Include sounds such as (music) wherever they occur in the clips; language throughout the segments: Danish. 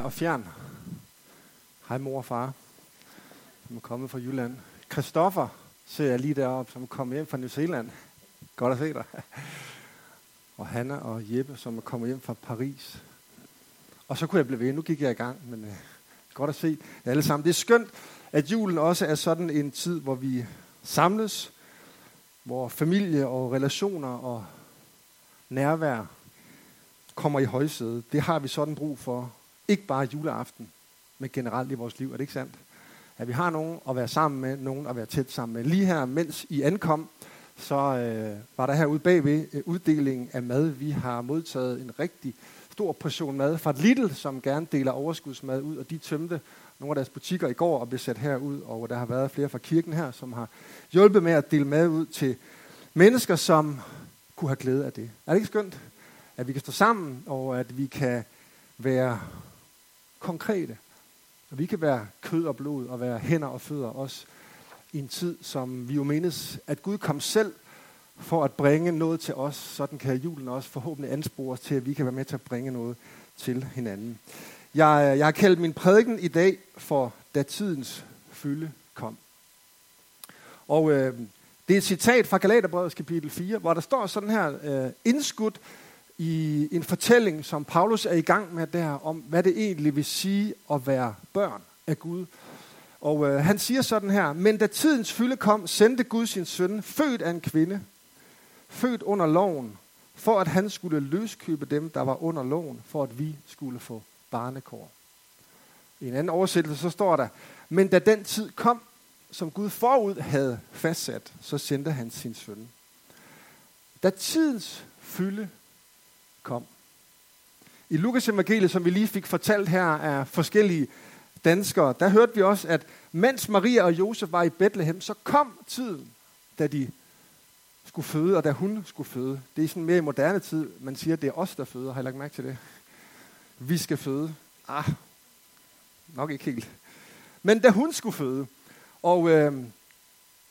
og fjern. Hej mor og far, som er kommet fra Jylland. Christoffer ser jeg lige deroppe, som er kommet hjem fra New Zealand. Godt at se dig. Og Hanna og Jeppe, som er kommet hjem fra Paris. Og så kunne jeg blive ved. Nu gik jeg i gang, men uh, godt at se jer alle sammen. Det er skønt, at julen også er sådan en tid, hvor vi samles, hvor familie og relationer og nærvær kommer i højsædet. Det har vi sådan brug for ikke bare juleaften, men generelt i vores liv. Er det ikke sandt? At vi har nogen at være sammen med, nogen at være tæt sammen med. Lige her, mens I ankom, så øh, var der herude bagved øh, uddelingen af mad. Vi har modtaget en rigtig stor portion mad fra Lidl, som gerne deler overskudsmad ud, og de tømte nogle af deres butikker i går og blev sat herud, og der har været flere fra kirken her, som har hjulpet med at dele mad ud til mennesker, som kunne have glæde af det. Er det ikke skønt, at vi kan stå sammen, og at vi kan være konkrete. Og vi kan være kød og blod og være hænder og fødder også i en tid, som vi jo mindes, at Gud kom selv for at bringe noget til os. Sådan kan julen også forhåbentlig anspore os til, at vi kan være med til at bringe noget til hinanden. Jeg, jeg har kaldt min prædiken i dag for Da tidens fylde kom. Og øh, det er et citat fra Galaterbrevets kapitel 4, hvor der står sådan her, øh, indskudt i en fortælling, som Paulus er i gang med der, om hvad det egentlig vil sige at være børn af Gud. Og øh, han siger sådan her, men da tidens fylde kom, sendte Gud sin søn, født af en kvinde, født under loven, for at han skulle løskøbe dem, der var under loven, for at vi skulle få barnekår. I en anden oversættelse så står der, men da den tid kom, som Gud forud havde fastsat, så sendte han sin søn. Da tidens fylde kom. I Lukas evangeliet, som vi lige fik fortalt her af forskellige danskere, der hørte vi også, at mens Maria og Josef var i Bethlehem, så kom tiden, da de skulle føde, og da hun skulle føde. Det er sådan mere i moderne tid, man siger, at det er os, der føder. Har I lagt mærke til det? Vi skal føde. Ah, nok ikke helt. Men da hun skulle føde, og øh,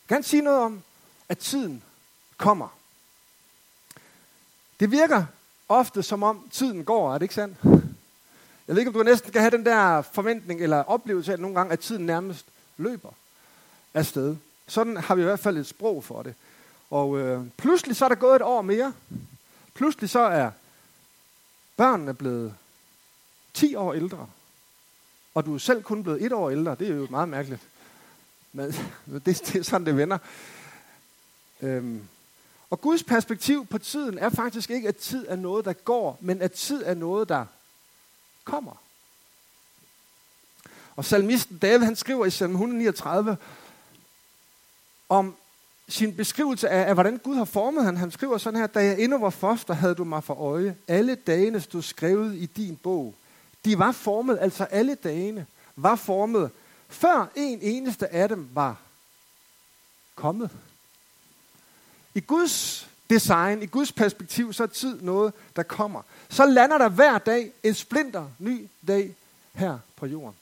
kan sige noget om, at tiden kommer. Det virker ofte som om tiden går, er det ikke sandt? Jeg ved ikke, om du næsten kan have den der forventning eller oplevelse af nogle gange, at tiden nærmest løber afsted. Sådan har vi i hvert fald et sprog for det. Og øh, pludselig så er der gået et år mere. Pludselig så er børnene blevet 10 år ældre. Og du er selv kun blevet et år ældre. Det er jo meget mærkeligt. Men det, (laughs) det er sådan, det vender. Øhm, og Guds perspektiv på tiden er faktisk ikke, at tid er noget, der går, men at tid er noget, der kommer. Og salmisten David, han skriver i salm 139 om sin beskrivelse af, af, hvordan Gud har formet han. Han skriver sådan her, da jeg endnu var foster, havde du mig for øje. Alle dagene stod skrevet i din bog. De var formet, altså alle dagene var formet, før en eneste af dem var kommet. I Guds design, i Guds perspektiv, så er tid noget, der kommer. Så lander der hver dag en splinter ny dag her på jorden.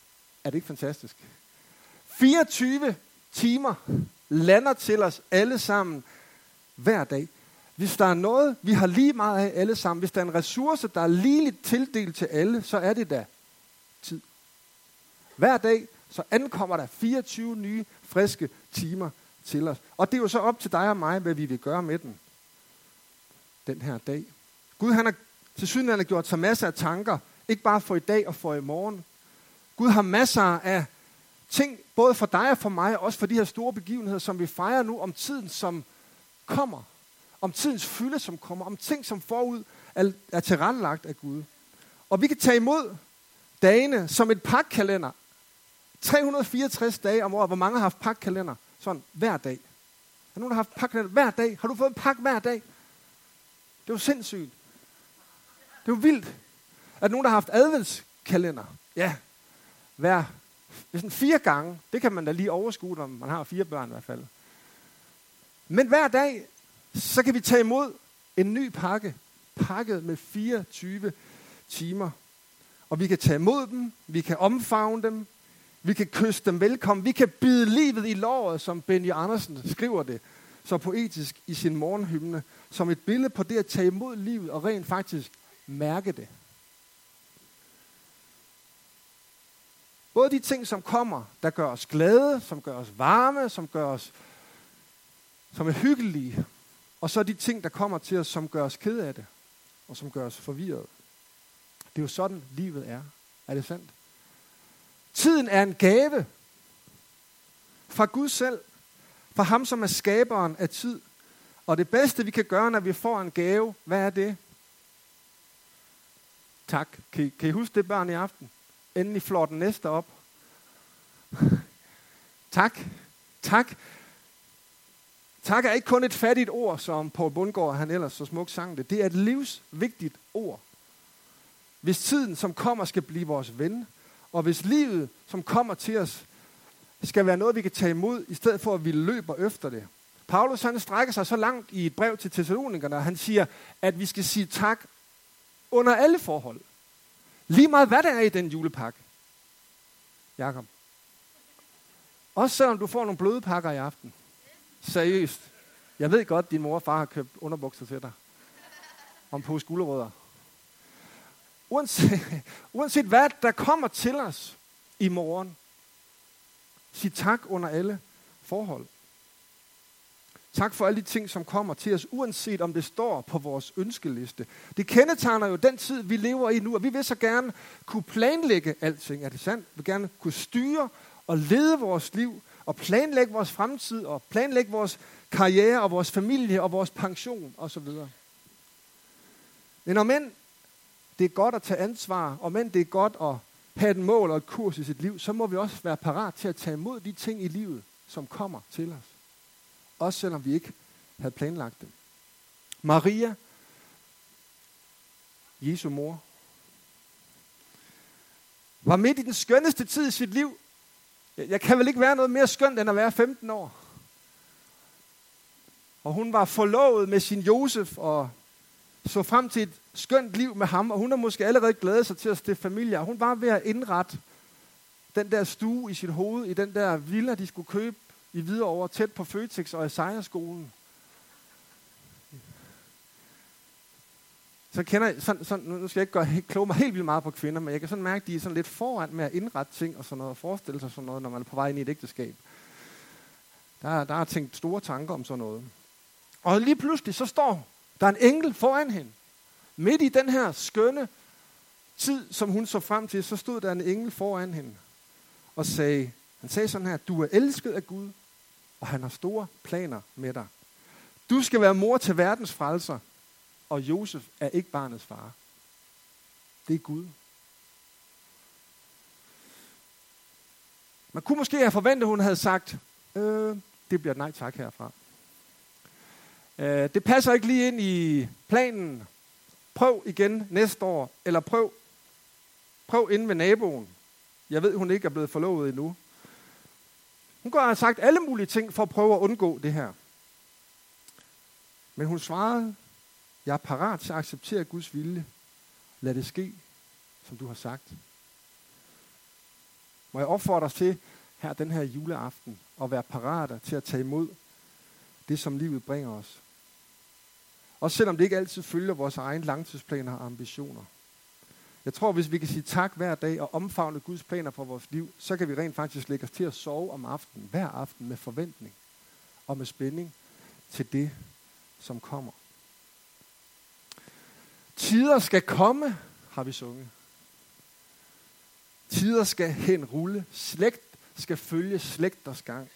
Er det ikke fantastisk? 24 timer lander til os alle sammen hver dag. Hvis der er noget, vi har lige meget af alle sammen, hvis der er en ressource, der er ligeligt tildelt til alle, så er det da tid. Hver dag, så ankommer der 24 nye, friske timer til os. Og det er jo så op til dig og mig, hvad vi vil gøre med den den her dag. Gud han har til synes, han har gjort sig masser af tanker, ikke bare for i dag og for i morgen. Gud har masser af ting, både for dig og for mig, og også for de her store begivenheder, som vi fejrer nu, om tiden, som kommer. Om tidens fylde, som kommer. Om ting, som forud er tilrettelagt af Gud. Og vi kan tage imod dagene som et pakkalender. 364 dage om året. Hvor mange har haft pakkalender? Sådan hver dag. Er nogen, der har haft pakket hver dag? Har du fået en pakke hver dag? Det er jo sindssygt. Det er jo vildt. Er der nogen, der har haft adventskalender? Ja. Hver sådan fire gange. Det kan man da lige overskue, når man har fire børn i hvert fald. Men hver dag, så kan vi tage imod en ny pakke. Pakket med 24 timer. Og vi kan tage imod dem. Vi kan omfavne dem. Vi kan kysse dem velkommen. Vi kan bide livet i låret, som Benny Andersen skriver det så poetisk i sin morgenhymne, som et billede på det at tage imod livet og rent faktisk mærke det. Både de ting, som kommer, der gør os glade, som gør os varme, som gør os som er hyggelige, og så de ting, der kommer til os, som gør os ked af det, og som gør os forvirret. Det er jo sådan, livet er. Er det sandt? Tiden er en gave fra Gud selv, fra ham, som er skaberen af tid. Og det bedste, vi kan gøre, når vi får en gave, hvad er det? Tak. Kan I, kan I huske det børn i aften? Endelig flår den næste op. (laughs) tak. Tak. Tak er ikke kun et fattigt ord, som Paul Bundgaard han ellers så smukt sang det. Det er et livsvigtigt ord. Hvis tiden, som kommer, skal blive vores ven, og hvis livet, som kommer til os, skal være noget, vi kan tage imod, i stedet for at vi løber efter det. Paulus han strækker sig så langt i et brev til Thessalonikerne, han siger, at vi skal sige tak under alle forhold. Lige meget hvad der er i den julepakke. Jakob. Også selvom du får nogle bløde pakker i aften. Seriøst. Jeg ved godt, at din mor og far har købt underbukser til dig. Om på skulderødder. Uanset, (laughs) uanset hvad der kommer til os i morgen, sig tak under alle forhold. Tak for alle de ting, som kommer til os, uanset om det står på vores ønskeliste. Det kendetegner jo den tid, vi lever i nu, og vi vil så gerne kunne planlægge alting. Er det sandt? Vi vil gerne kunne styre og lede vores liv, og planlægge vores fremtid, og planlægge vores karriere, og vores familie, og vores pension, osv. Men om end det er godt at tage ansvar, og men det er godt at have et mål og et kurs i sit liv, så må vi også være parat til at tage imod de ting i livet, som kommer til os. Også selvom vi ikke havde planlagt dem. Maria, Jesu mor, var midt i den skønneste tid i sit liv. Jeg kan vel ikke være noget mere skønt, end at være 15 år. Og hun var forlovet med sin Josef, og så frem til et skønt liv med ham, og hun har måske allerede glædet sig til at stifte familie. Hun var ved at indrette den der stue i sit hoved, i den der villa, de skulle købe i Hvidovre, tæt på Føtex og Isaiah-skolen. Så kender jeg, sådan, sådan, nu skal jeg ikke gøre helt, kloge mig helt vildt meget på kvinder, men jeg kan sådan mærke, at de er sådan lidt foran med at indrette ting og sådan noget, og forestille sig sådan noget, når man er på vej ind i et ægteskab. Der, der er tænkt store tanker om sådan noget. Og lige pludselig, så står der en engel foran hende. Midt i den her skønne tid, som hun så frem til, så stod der en engel foran hende og sagde, han sagde sådan her, du er elsket af Gud, og han har store planer med dig. Du skal være mor til verdens frelser, og Josef er ikke barnets far. Det er Gud. Man kunne måske have forventet, at hun havde sagt, øh, det bliver et nej tak herfra. Øh, det passer ikke lige ind i planen. Prøv igen næste år, eller prøv, prøv ind ved naboen. Jeg ved, hun ikke er blevet forlovet endnu. Hun går og har sagt alle mulige ting for at prøve at undgå det her. Men hun svarede, jeg er parat til at acceptere Guds vilje. Lad det ske, som du har sagt. Må jeg opfordre dig til her den her juleaften at være parat til at tage imod det, som livet bringer os. Også selvom det ikke altid følger vores egen langtidsplaner og ambitioner. Jeg tror, hvis vi kan sige tak hver dag og omfavne Guds planer for vores liv, så kan vi rent faktisk lægge os til at sove om aftenen, hver aften med forventning og med spænding til det, som kommer. Tider skal komme, har vi sunget. Tider skal hen rulle. Slægt skal følge slægters gang.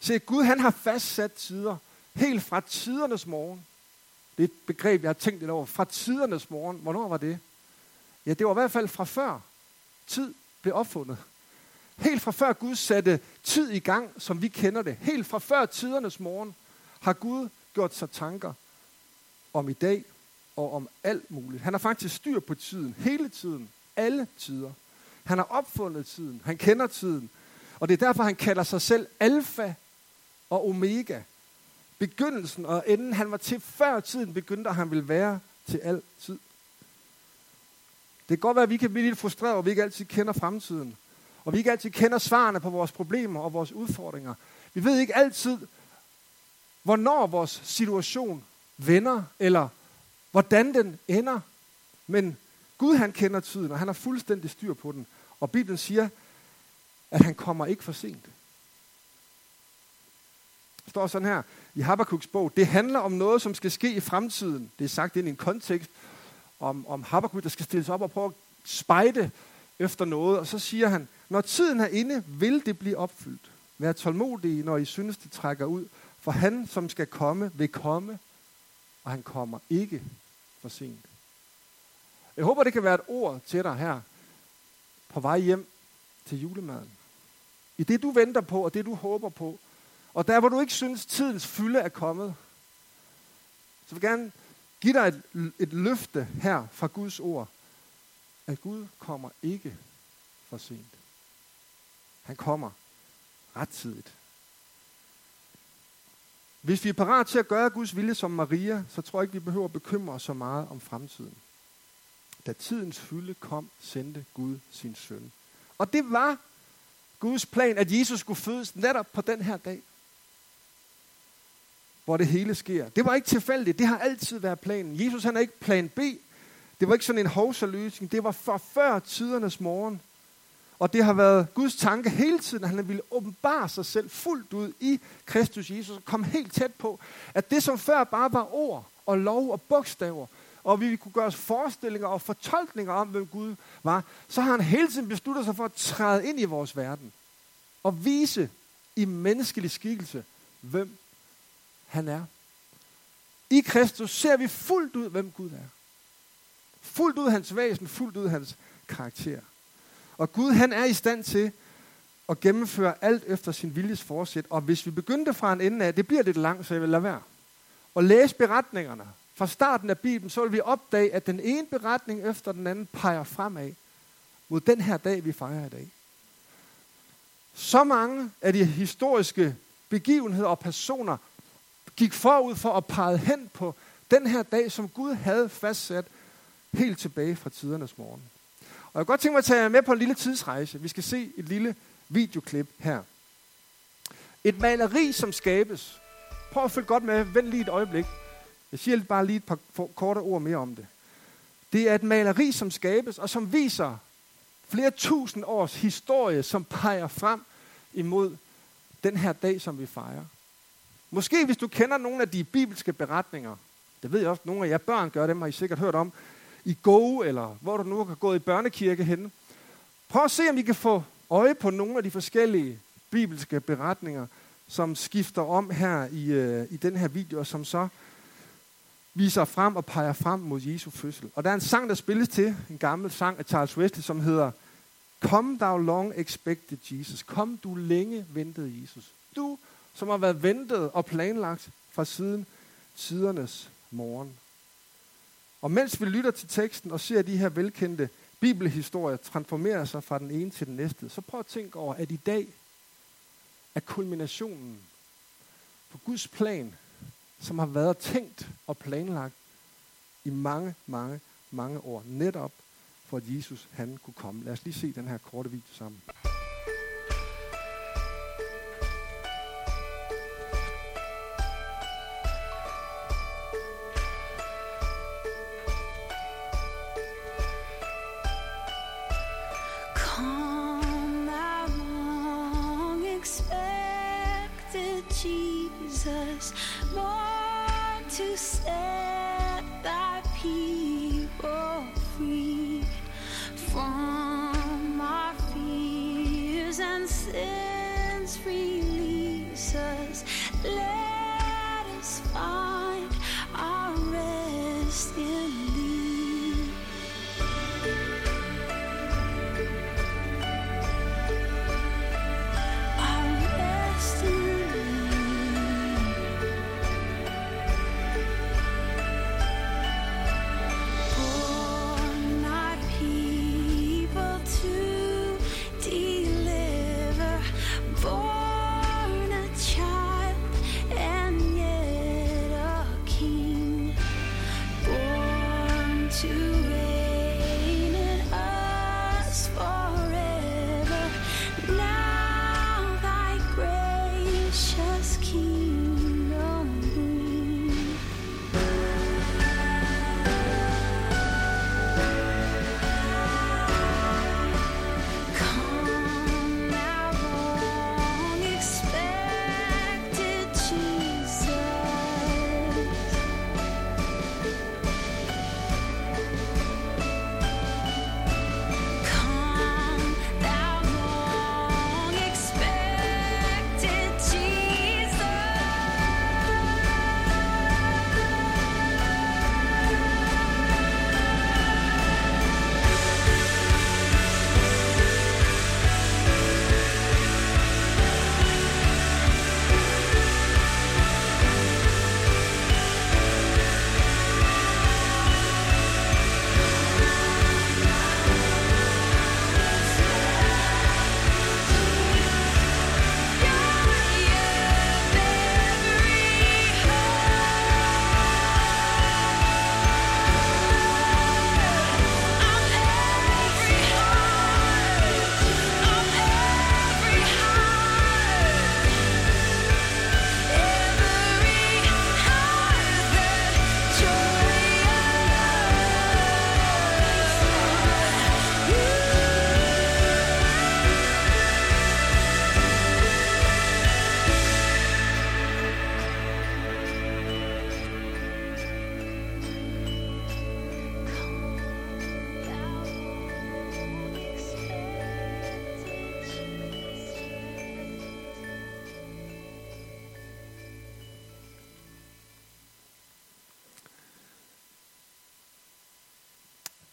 Se, Gud han har fastsat tider, helt fra tidernes morgen. Det er et begreb, jeg har tænkt lidt over. Fra tidernes morgen. Hvornår var det? Ja, det var i hvert fald fra før tid blev opfundet. Helt fra før Gud satte tid i gang, som vi kender det. Helt fra før tidernes morgen har Gud gjort sig tanker om i dag og om alt muligt. Han har faktisk styr på tiden, hele tiden, alle tider. Han har opfundet tiden, han kender tiden. Og det er derfor, han kalder sig selv alfa og omega. Begyndelsen og enden, han var til før tiden begyndte, og han vil være til altid. Det kan godt være, at vi kan blive lidt frustreret, og vi ikke altid kender fremtiden. Og vi ikke altid kender svarene på vores problemer og vores udfordringer. Vi ved ikke altid, hvornår vores situation vender, eller hvordan den ender. Men Gud han kender tiden, og han har fuldstændig styr på den. Og Bibelen siger, at han kommer ikke for sent. Står sådan her i Habakkuk's bog. Det handler om noget, som skal ske i fremtiden. Det er sagt ind i en kontekst om, om Habakkuk, der skal stilles op og prøve at spejde efter noget. Og så siger han, når tiden er inde, vil det blive opfyldt. Vær tålmodige, når I synes, det trækker ud. For han, som skal komme, vil komme, og han kommer ikke for sent. Jeg håber, det kan være et ord til dig her på vej hjem til julemaden. I det, du venter på, og det, du håber på, og der, hvor du ikke synes, tidens fylde er kommet, så vil jeg gerne give dig et, et løfte her fra Guds ord, at Gud kommer ikke for sent. Han kommer rettidigt. Hvis vi er parat til at gøre Guds vilje som Maria, så tror jeg ikke, vi behøver at bekymre os så meget om fremtiden. Da tidens fylde kom, sendte Gud sin søn. Og det var Guds plan, at Jesus skulle fødes netop på den her dag, hvor det hele sker. Det var ikke tilfældigt, det har altid været planen. Jesus han er ikke plan B, det var ikke sådan en hovsaløsning, det var for før tidernes morgen. Og det har været Guds tanke hele tiden, at han ville åbenbare sig selv fuldt ud i Kristus Jesus, og komme helt tæt på, at det som før bare var ord og lov og bogstaver, og vi kunne gøre os forestillinger og fortolkninger om, hvem Gud var, så har han hele tiden besluttet sig for at træde ind i vores verden og vise i menneskelig skikkelse, hvem han er. I Kristus ser vi fuldt ud, hvem Gud er. Fuldt ud hans væsen, fuldt ud hans karakter. Og Gud, han er i stand til at gennemføre alt efter sin viljes forsæt. Og hvis vi begyndte fra en ende af, det bliver lidt langt, så jeg vil lade være. Og læse beretningerne fra starten af Bibelen, så vil vi opdage, at den ene beretning efter den anden peger fremad mod den her dag, vi fejrer i dag. Så mange af de historiske begivenheder og personer gik forud for at pege hen på den her dag, som Gud havde fastsat helt tilbage fra tidernes morgen. Og jeg kan godt tænke mig at tage jer med på en lille tidsrejse. Vi skal se et lille videoklip her. Et maleri, som skabes. Prøv at følge godt med. Vend lige et øjeblik. Jeg siger bare lige et par korte ord mere om det. Det er et maleri, som skabes, og som viser flere tusind års historie, som peger frem imod den her dag, som vi fejrer. Måske hvis du kender nogle af de bibelske beretninger, det ved jeg også, nogle af jer børn gør, dem har I sikkert hørt om, i Go, eller hvor du nu har gået i børnekirke henne. Prøv at se, om I kan få øje på nogle af de forskellige bibelske beretninger, som skifter om her i, øh, i den her video, som så viser frem og peger frem mod Jesu fødsel. Og der er en sang, der spilles til, en gammel sang af Charles Wesley, som hedder Come thou long expected Jesus. Kom du længe ventede Jesus. Du, som har været ventet og planlagt fra siden tidernes morgen. Og mens vi lytter til teksten og ser de her velkendte bibelhistorier transformere sig fra den ene til den næste, så prøv at tænke over, at i dag er kulminationen på Guds plan, som har været tænkt og planlagt i mange, mange, mange år, netop for at Jesus han kunne komme. Lad os lige se den her korte video sammen.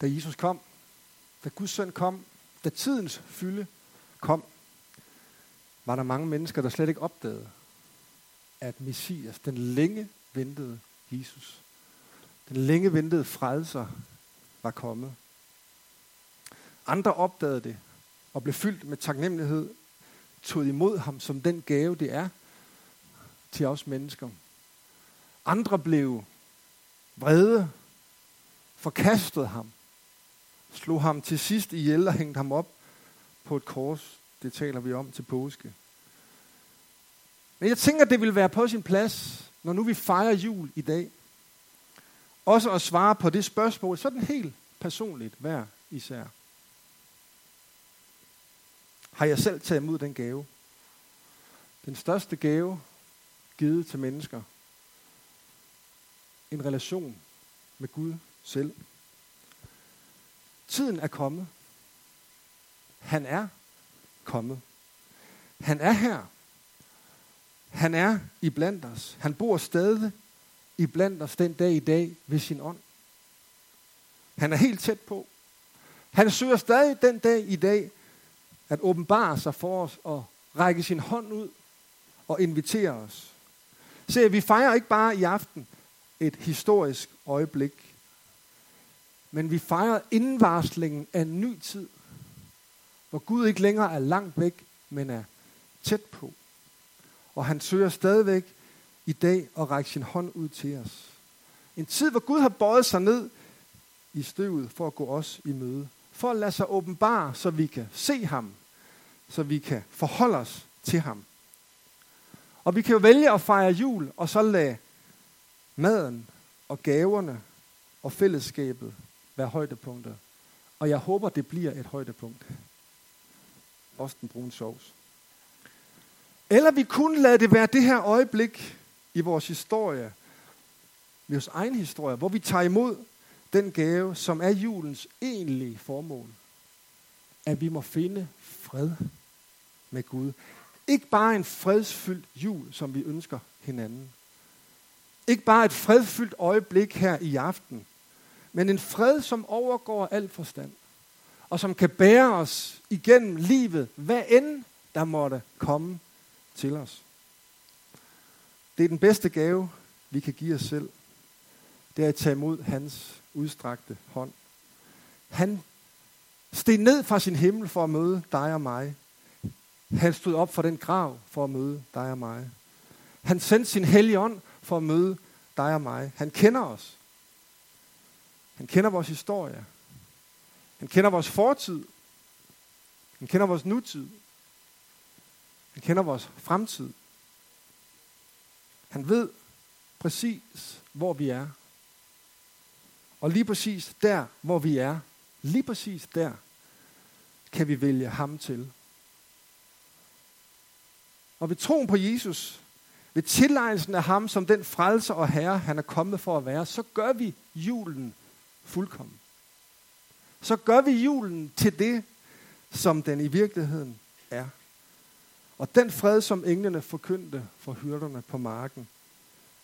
Da Jesus kom, da Guds søn kom, da tidens fylde kom, var der mange mennesker, der slet ikke opdagede, at Messias, den længe ventede Jesus, den længe ventede frelser, var kommet. Andre opdagede det og blev fyldt med taknemmelighed, tog imod ham som den gave, det er til os mennesker. Andre blev vrede, forkastede ham, slog ham til sidst ihjel og hængte ham op på et kors. Det taler vi om til påske. Men jeg tænker, det vil være på sin plads, når nu vi fejrer jul i dag, også at svare på det spørgsmål, sådan helt personligt hver især. Har jeg selv taget imod den gave? Den største gave givet til mennesker. En relation med Gud selv. Tiden er kommet. Han er kommet. Han er her. Han er i blandt os. Han bor stadig i blandt os den dag i dag ved sin ånd. Han er helt tæt på. Han søger stadig den dag i dag at åbenbare sig for os og række sin hånd ud og invitere os. Se, vi fejrer ikke bare i aften et historisk øjeblik, men vi fejrer indvarslingen af en ny tid, hvor Gud ikke længere er langt væk, men er tæt på. Og han søger stadigvæk i dag at række sin hånd ud til os. En tid, hvor Gud har bøjet sig ned i støvet for at gå os i møde. For at lade sig åbenbare, så vi kan se ham. Så vi kan forholde os til ham. Og vi kan jo vælge at fejre jul, og så lade maden og gaverne og fællesskabet være højdepunkter. Og jeg håber, det bliver et højdepunkt. Også den brune sovs. Eller vi kunne lade det være det her øjeblik i vores historie, i vores egen historie, hvor vi tager imod den gave, som er julens egentlige formål. At vi må finde fred med Gud. Ikke bare en fredsfyldt jul, som vi ønsker hinanden. Ikke bare et fredfyldt øjeblik her i aften, men en fred, som overgår al forstand, og som kan bære os igennem livet, hvad end der måtte komme til os. Det er den bedste gave, vi kan give os selv. Det er at tage imod hans udstrakte hånd. Han steg ned fra sin himmel for at møde dig og mig. Han stod op for den grav for at møde dig og mig. Han sendte sin hellige ånd for at møde dig og mig. Han kender os. Han kender vores historie. Han kender vores fortid. Han kender vores nutid. Han kender vores fremtid. Han ved præcis, hvor vi er. Og lige præcis der, hvor vi er, lige præcis der, kan vi vælge ham til. Og ved troen på Jesus, ved tilegnelsen af ham som den frelser og herre, han er kommet for at være, så gør vi julen fuldkommen. Så gør vi julen til det, som den i virkeligheden er. Og den fred, som englene forkyndte for hyrderne på marken,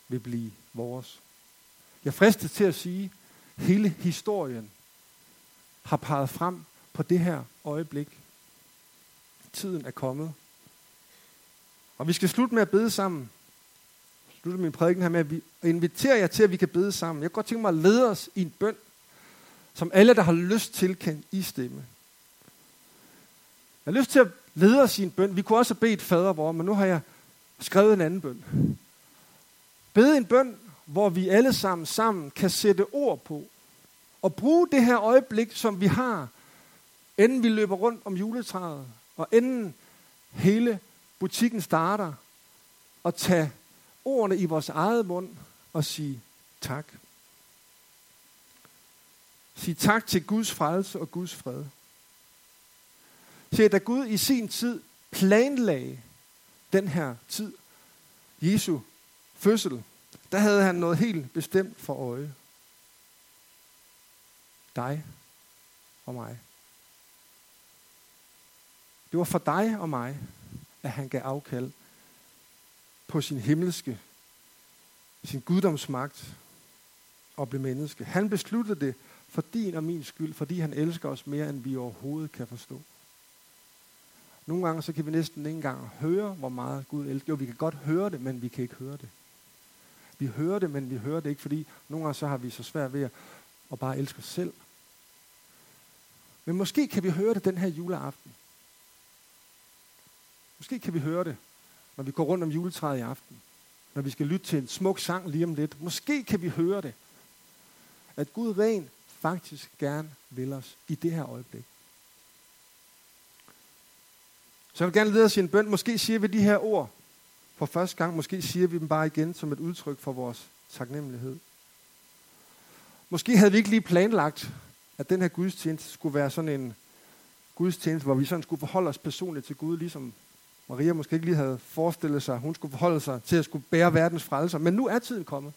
vil blive vores. Jeg fristes til at sige, at hele historien har peget frem på det her øjeblik. Tiden er kommet. Og vi skal slutte med at bede sammen. Slutte min prædiken her med at vi inviterer jer til, at vi kan bede sammen. Jeg kan godt tænke mig at lede os i en bøn, som alle, der har lyst til, kan i stemme. Jeg har lyst til at lede os i en bøn. Vi kunne også have bedt fader vor, men nu har jeg skrevet en anden bøn. Bede en bøn, hvor vi alle sammen sammen kan sætte ord på og bruge det her øjeblik, som vi har, inden vi løber rundt om juletræet, og inden hele butikken starter, og tage ordene i vores eget mund og sige tak. Sig tak til Guds frelse og Guds fred. Se, da Gud i sin tid planlagde den her tid, Jesu fødsel, der havde han noget helt bestemt for øje. Dig og mig. Det var for dig og mig, at han gav afkald på sin himmelske, sin guddomsmagt og blev menneske. Han besluttede det for din og min skyld, fordi han elsker os mere, end vi overhovedet kan forstå. Nogle gange så kan vi næsten ikke engang høre, hvor meget Gud elsker. Jo, vi kan godt høre det, men vi kan ikke høre det. Vi hører det, men vi hører det ikke, fordi nogle gange så har vi så svært ved at bare elske os selv. Men måske kan vi høre det den her juleaften. Måske kan vi høre det, når vi går rundt om juletræet i aften. Når vi skal lytte til en smuk sang lige om lidt. Måske kan vi høre det. At Gud rent faktisk gerne vil os i det her øjeblik. Så jeg vil gerne lede os i en bøn. Måske siger vi de her ord for første gang. Måske siger vi dem bare igen som et udtryk for vores taknemmelighed. Måske havde vi ikke lige planlagt, at den her gudstjeneste skulle være sådan en gudstjeneste, hvor vi sådan skulle forholde os personligt til Gud, ligesom Maria måske ikke lige havde forestillet sig, at hun skulle forholde sig til at skulle bære verdens frelser. Men nu er tiden kommet.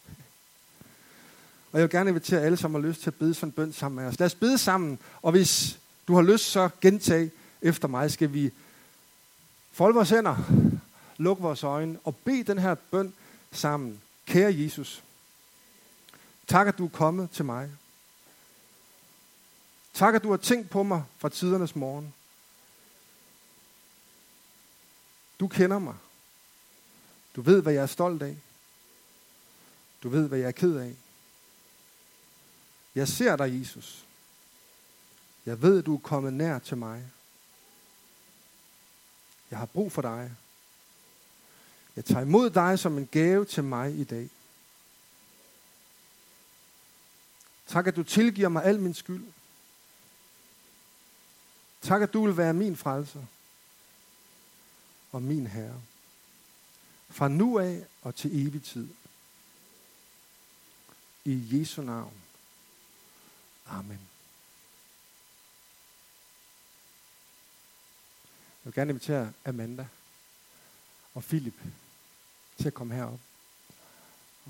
Og jeg vil gerne invitere alle, som har lyst til at bede sådan en bøn sammen med os. Lad os bede sammen, og hvis du har lyst, så gentag efter mig. Skal vi folde vores hænder, lukke vores øjne og bede den her bøn sammen. Kære Jesus, tak at du er kommet til mig. Tak at du har tænkt på mig fra tidernes morgen. Du kender mig. Du ved, hvad jeg er stolt af. Du ved, hvad jeg er ked af. Jeg ser dig, Jesus. Jeg ved, du er kommet nær til mig. Jeg har brug for dig. Jeg tager imod dig som en gave til mig i dag. Tak, at du tilgiver mig al min skyld. Tak, at du vil være min frelser og min Herre. Fra nu af og til evig tid. I Jesu navn. Amen. Jeg vil gerne invitere Amanda og Philip til at komme herop.